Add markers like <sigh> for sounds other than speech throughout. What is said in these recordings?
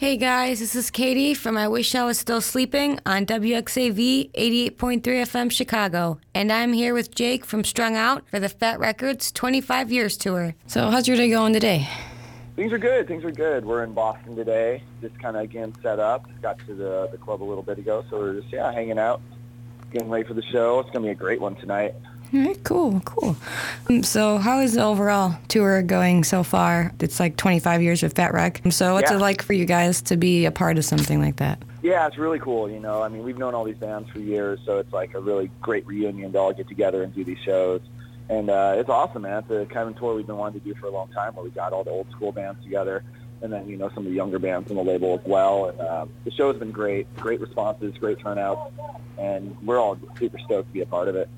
Hey guys, this is Katie from I Wish I Was Still Sleeping on WXAV 88.3 FM Chicago. And I'm here with Jake from Strung Out for the Fat Records 25 Years Tour. So, how's your day going today? Things are good. Things are good. We're in Boston today. Just kind of again set up. Got to the, the club a little bit ago, so we're just, yeah, hanging out, getting ready for the show. It's going to be a great one tonight. All right, cool, cool. Um, so, how is the overall tour going so far? It's like 25 years with Fat Wreck. So, what's Yeah. it like for you guys to be a part of something like that? Yeah, it's really cool. You know, I mean, we've known all these bands for years, so it's like a really great reunion to all get together and do these shows. And uh, it's awesome, man. It's a kind of tour we've been wanting to do for a long time, where we got all the old school bands together, and then you know some of the younger bands on the label as well. And uh, the show has been great, great responses, great turnouts, and we're all super stoked to be a part of it.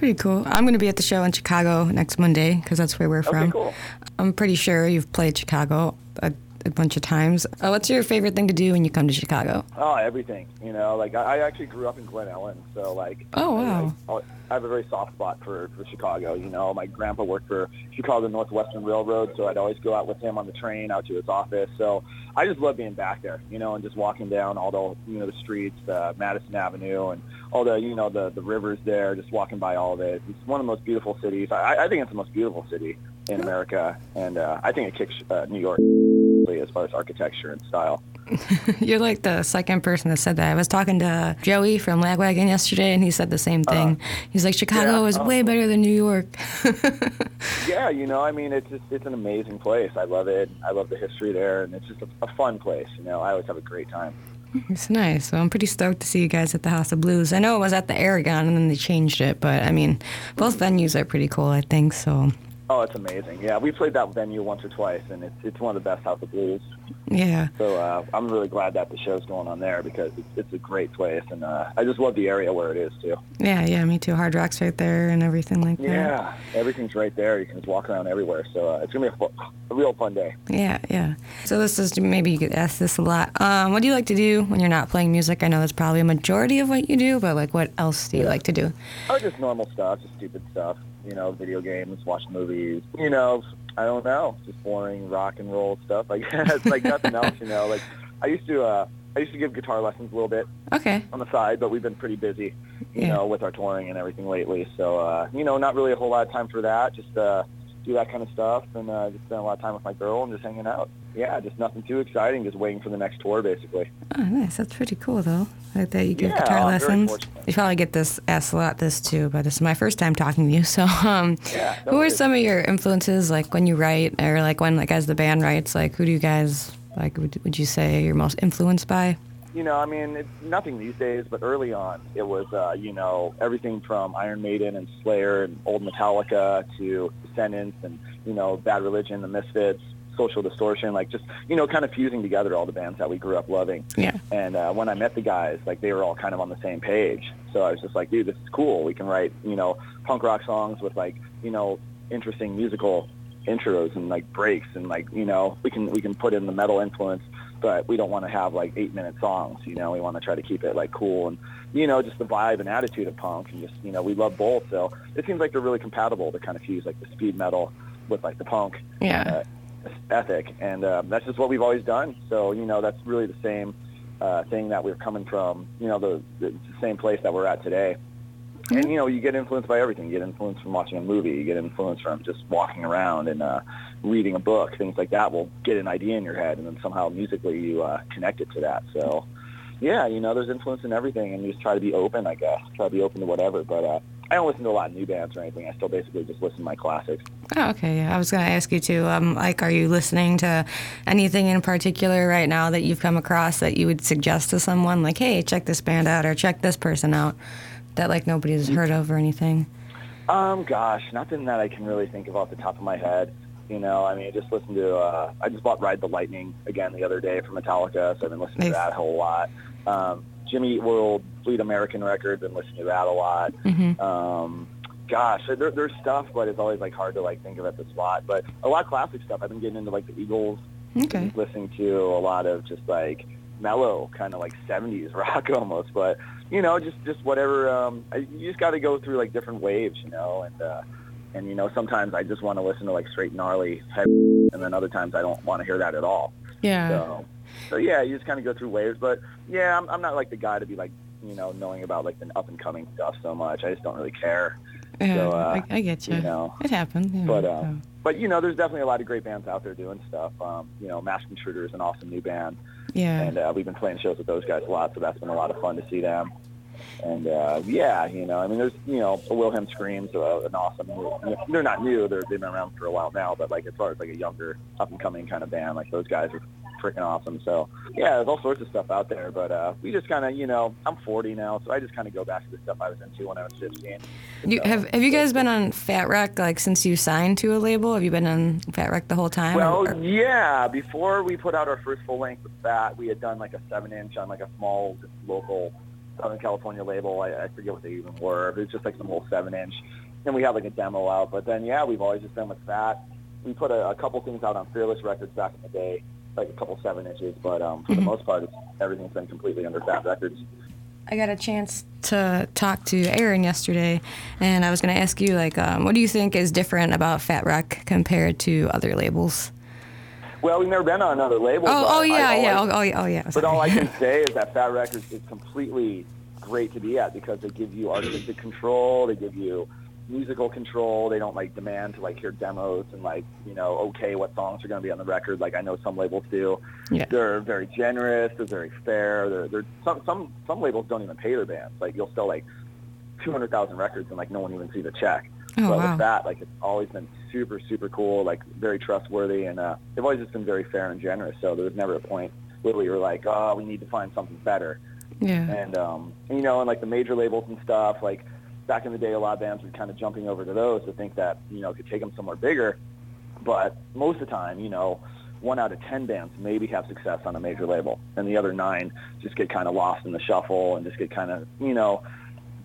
Pretty cool. I'm going to be at the show in Chicago next Monday because that's where we're Okay, from. cool. I'm pretty sure you've played Chicago a, a bunch of times. Uh, what's your favorite thing to do when you come to Chicago? Oh, everything. You know, like I, I actually grew up in Glen Ellyn, so like. Oh, wow. I, I, I have a very soft spot for for Chicago. You know, my grandpa worked for Chicago Northwestern Railroad, so I'd always go out with him on the train out to his office. So I just love being back there. You know, and just walking down all the you know the streets, uh, Madison Avenue, and all the you know the the rivers there. Just walking by all of it. It's one of the most beautiful cities. I, I think it's the most beautiful city in America, and uh, I think it kicks uh, New York as far as architecture and style. <laughs> You're like the second person that said that. I was talking to Joey from Lagwagon yesterday, and he said the same thing. He's like, Chicago Uh-huh. yeah, is oh. way better than New York. <laughs> Yeah, you know, I mean, it's just, it's an amazing place. I love it. I love the history there, and it's just a, a fun place. You know, I always have a great time. it's nice. So I'm pretty stoked to see you guys at the House of Blues. I know it was at the Aragon, and then they changed it, but I mean, both venues are pretty cool, I think. So Oh, it's amazing. Yeah, we played that venue once or twice, and it's it's one of the best House of Blues. yeah. So uh, I'm really glad that the show's going on there because it's, it's a great place, and uh, I just love the area where it is too. Yeah, yeah, me too. Hard Rock's right there and everything like that. Yeah, everything's right there. You can just walk around everywhere. So uh, it's gonna be a, a real fun day. Yeah, yeah. So this is maybe you could ask this a lot. Um, what do you like to do when you're not playing music? I know that's probably a majority of what you do, but like, what else do you like to do? Oh, just normal stuff, just stupid stuff. You know, video games, watch movies. You know, I don't know, just boring rock and roll stuff. I <laughs> guess like nothing else. You know, like I used to. uh I used to give guitar lessons a little bit Okay. on the side, but we've been pretty busy, you Yeah. know, with our touring and everything lately. So, uh, you know, not really a whole lot of time for that. Just uh, do that kind of stuff and uh, just spend a lot of time with my girl and just hanging out. Yeah, just nothing too exciting. Just waiting for the next tour, basically. Oh, nice. That's pretty cool, though. Like that you give Yeah, guitar lessons. You probably get this asked a lot this too, but this is my first time talking to you. <laughs> So, um, Yeah, who are some of your influences, like when you write, or like when, like as the band writes, like who do you guys like? Would, would you say you're most influenced by? You know, I mean, it's nothing these days, but early on, it was, uh, you know, everything from Iron Maiden and Slayer and old Metallica to Descendents and, you know, Bad Religion, The Misfits, Social Distortion, like just, you know, kind of fusing together all the bands that we grew up loving. Yeah. And uh, when I met the guys, like they were all kind of on the same page. So I was just like, dude, this is cool. We can write, you know, punk rock songs with like, you know, interesting musical intros and like breaks and like, you know, we can we can put in the metal influence, but we don't want to have like eight minute songs. You know, we want to try to keep it like cool and you know just the vibe and attitude of punk and just you know we love both. So it seems like they're really compatible to kind of fuse like the speed metal with like the punk Yeah. uh, ethic, and um, that's just what we've always done. So you know, that's really the same uh, thing that we're coming from. You know, the, the, the same place that we're at today. And you know, you get influenced by everything. You get influenced from watching a movie. You get influenced from just walking around and uh, reading a book. Things like that will get an idea in your head, and then somehow musically you uh, connect it to that. So, yeah, you know, there's influence in everything, and you just try to be open. I guess try to be open to whatever. But uh, I don't listen to a lot of new bands or anything. I still basically just listen to my classics. Oh, okay. Yeah, I was going to ask you too. Um, like, are you listening to anything in particular right now that you've come across that you would suggest to someone? Like, hey, check this band out or check this person out that like nobody's heard of or anything. Um, gosh, nothing that I can really think of off the top of my head. You know, I mean, I just listened to. Uh, I just bought "Ride the Lightning" again the other day from Metallica, so I've been listening Nice. to that a whole lot. Um, Jimmy Eat World, Bleed American Records, been listening to that a lot. hmm Um, gosh, there, there's stuff, but it's always like hard to like think of at the spot. But a lot of classic stuff. I've been getting into like the Eagles, Okay. listening to a lot of just like mellow kind of like 70s <laughs> rock almost but you know just just whatever um I, you just got to go through like different waves you know and uh and you know sometimes i just want to listen to like straight gnarly heavy <laughs> and then other times i don't want to hear that at all Yeah. so So yeah, you just kind of go through waves. But yeah, I'm, I'm not like the guy to be like, you know, knowing about like the up and coming stuff so much. I just don't really care. Yeah, So, uh, I, I get you. you know, it happens. you but uh, so. but you know, there's definitely a lot of great bands out there doing stuff. Um, you know, Masked Intruder is an awesome new band, yeah. and uh, we've been playing shows with those guys a lot, so that's been a lot of fun to see them. And uh, yeah, you know, I mean, there's you know, Wilhelm Screams, uh, an awesome. They're not new; they're they've been around for a while now. But like as far as like a younger, up and coming kind of band, like those guys are freaking awesome. So yeah, there's all sorts of stuff out there. But uh, we just kind of, you know, I'm 40 now, so I just kind of go back to the stuff I was into when I was 15. You, So- have Have you guys been on Fat Wreck like since you signed to a label? Have you been on Fat Wreck the whole time? Well, or- yeah. Before we put out our first full length with Fat, we had done like a seven inch on like a small local Southern California label. I, I forget what they even were. It was just like some little seven inch. And we had like a demo out. But then yeah, we've always just been with that. We put a, a couple things out on Fearless Records back in the day, like a couple seven inches. But um, for the most part, it's, everything's been completely under Fat Records. I got a chance to talk to Aaron yesterday, and I was going to ask you like, um, what do you think is different about Fat Wreck compared to other labels? Well, we've never been on another label. Oh, oh yeah, yeah, oh, oh, yeah, oh yeah. But all I <laughs> can say is that Fat Records is completely great to be at because they give you artistic control, they give you musical control. They don't like demand to like hear demos and like you know okay what songs are going to be on the record like I know some labels do. Yeah. They're very generous. They're very fair. They're, they're some some some labels don't even pay their bands. Like you'll sell like two hundred thousand records and like no one even sees a check. Oh, but wow. with that, like it's always been super super cool, like very trustworthy, and uh, they've always just been very fair and generous. So there was never a point where we were like, oh, we need to find something better. yeah. And um, and, you know, and like the major labels and stuff, like back in the day, a lot of bands were kind of jumping over to those to think that you know could take them somewhere bigger. But most of the time, you know, one out of ten bands maybe have success on a major label, and the other nine just get kind of lost in the shuffle and just get kind of, you know,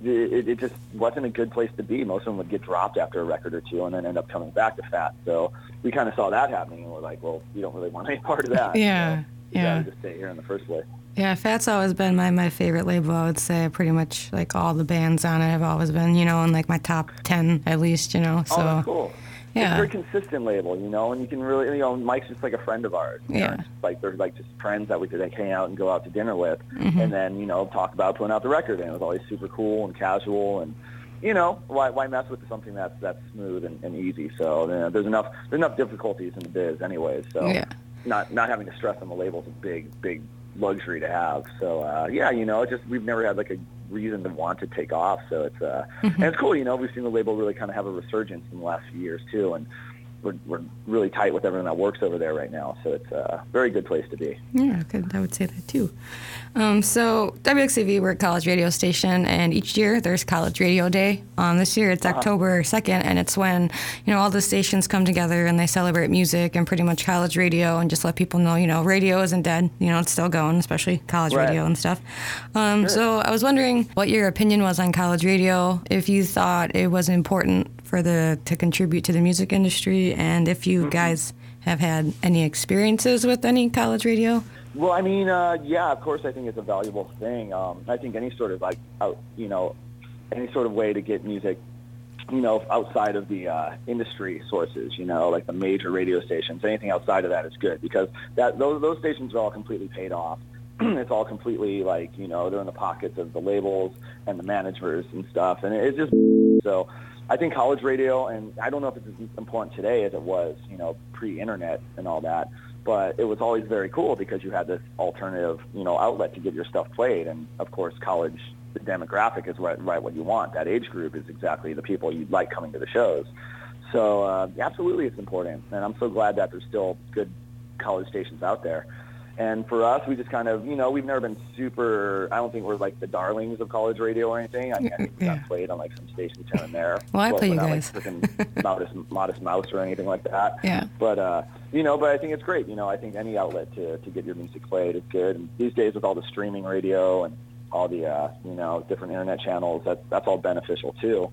it, it just wasn't a good place to be. Most of them would get dropped after a record or two and then end up coming back to Fat. So we kind of saw that happening, and we're like, well, we don't really want any part of that. <laughs> Yeah, So yeah. just stay here in the first place. Yeah, Fat's always been my, my favorite label. I would say pretty much like all the bands on it have always been, you know, in like my top ten at least, you know. So oh, cool. It's a yeah. very consistent label, you know, and you can really, you know, Mike's just like a friend of ours. Know, Yeah. like they're like just friends that we could like hang out and go out to dinner with, Mm-hmm. and then you know talk about putting out the record. And it was always super cool and casual, and you know why why mess with something that's that's smooth and, and easy. So you know, there's enough there's enough difficulties in the biz, anyways. So Yeah. not not having to stress on the label is a big big luxury to have. So uh, yeah, you know, just we've never had like a reason to want to take off. So it's uh, and it's cool. You know, we've seen the label really kind of have a resurgence in the last few years too, and we're we're really tight with everyone that works over there right now. So it's a very good place to be. Yeah, I, I would say that too. Um, so WXAV, we're a college radio station, and each year there's College Radio Day. Um, this year it's October 2nd, and it's when you know all the stations come together and they celebrate music and pretty much college radio, and just let people know you know radio isn't dead. You know it's still going, especially college Right. radio and stuff. Um, So I was wondering what your opinion was on college radio. If you thought it was important for the to contribute to the music industry, and if you guys have had any experiences with any college radio. Well, I mean, uh, yeah, of course, I think it's a valuable thing. Um, I think any sort of like, out, you know, any sort of way to get music, you know, outside of the uh, industry sources, you know, like the major radio stations, anything outside of that is good because that those those stations are all completely paid off. <clears throat> it's all completely like, you know, they're in the pockets of the labels and the managers and stuff, and it's just so. I think college radio, and I don't know if it's as important today as it was, you know, pre-internet and all that, but it was always very cool because you had this alternative, you know, outlet to get your stuff played. And of course, college, the demographic is right, right what you want. That age group is exactly the people you'd like coming to the shows. So uh, absolutely, it's important, and I'm so glad that there's still good college stations out there. And for us, we just kind of, you know, we've never been super. I don't think we're like the darlings of college radio or anything. I mean, I think we <laughs> Yeah. got played on like some stations here and there. Well, I but play you not, guys. Like, freaking modest, <laughs> modest mouse or anything like that. Yeah. But uh, you know, but I think it's great. You know, I think any outlet to to get your music played is good. And these days, with all the streaming radio and all the uh, you know different internet channels, that that's all beneficial too.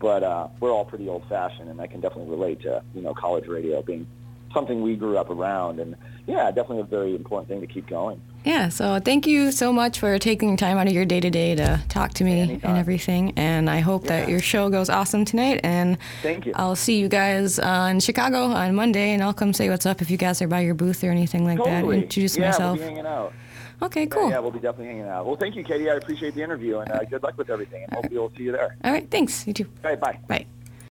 But uh, we're all pretty old fashioned, and I can definitely relate to you know college radio being something we grew up around, and yeah, definitely a very important thing to keep going. Yeah, so thank you so much for taking time out of your day to day to talk to me Anytime. and everything. And I hope that your show goes awesome tonight. And Thank you. I'll see you guys uh, in Chicago on Monday, and I'll come say what's up if you guys are by your booth or anything like that. Totally. Introduce yeah, myself. we'll be hanging out. Okay, cool. Yeah, we'll be definitely hanging out. Well, thank you, Katie. I appreciate the interview, and uh, good luck with everything. And hopefully we'll see you there. All right, thanks. You too. All right, bye. Bye.